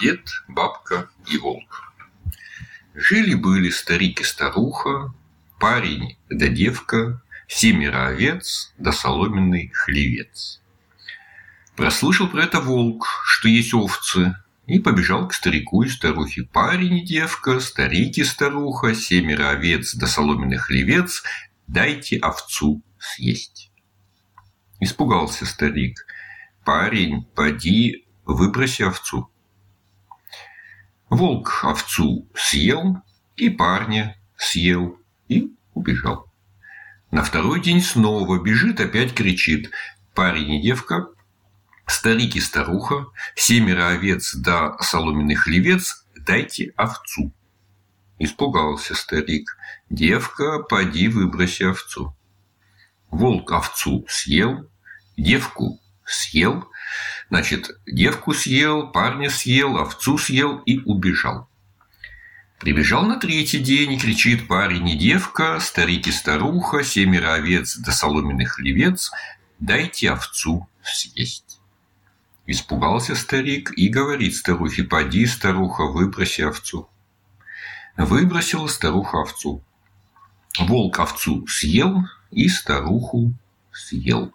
Дед, бабка и волк. Жили-были старик и старуха, парень да девка, семеро овец да соломенный хлевец. Прослышал про это волк, что есть овцы, и побежал к старику и старухе. Парень и девка, старик и старуха, семеро овец да соломенный хлевец, дайте овцу съесть. Испугался старик. Парень, поди, выброси овцу. Волк овцу съел и парня съел и убежал. На второй день снова бежит, опять кричит. Парень и девка, старик и старуха, семеро овец да соломенный хлевец, дайте овцу. Испугался старик. Девка, поди выброси овцу. Волк овцу съел, девку съел, значит, девку съел, парня съел, овцу съел и убежал. Прибежал на третий день и кричит парень и девка, старик и старуха, семеро овец да соломенных хлевец, дайте овцу съесть. Испугался старик и говорит старухе, поди, старуха, выброси овцу. Выбросила старуха овцу. Волк овцу съел и старуху съел.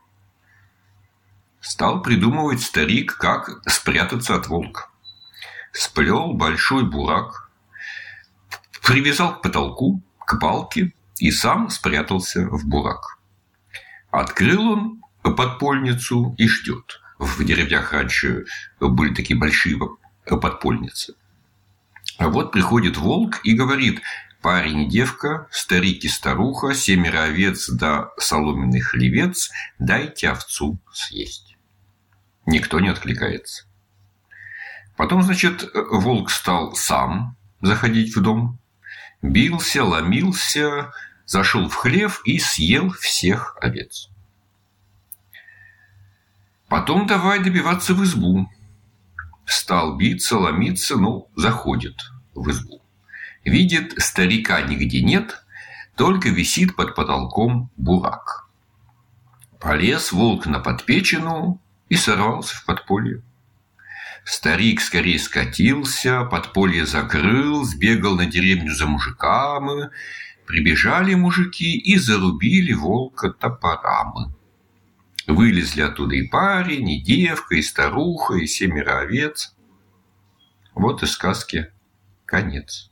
Стал придумывать старик, как спрятаться от волка. Сплел большой бурак, привязал к потолку, к балке и сам спрятался в бурак. Открыл он подпольницу и ждет. В деревнях раньше были такие большие подпольницы. А вот приходит волк и говорит, парень девка, старик и старуха, семеро овец да соломенный хлевец, дайте овцу съесть. Никто не откликается. Потом, значит, волк стал сам заходить в дом, бился, ломился, зашел в хлев и съел всех овец. Потом давай добиваться в избу. Стал биться, ломиться, ну, заходит в избу. Видит, старика нигде нет, только висит под потолком бурак. Полез волк на подпечину и сорвался в подполье. Старик скорее скатился, подполье закрыл, сбегал на деревню за мужиками. Прибежали мужики и зарубили волка топорами. Вылезли оттуда и парень, и девка, и старуха, и семеро овец. Вот и сказки конец.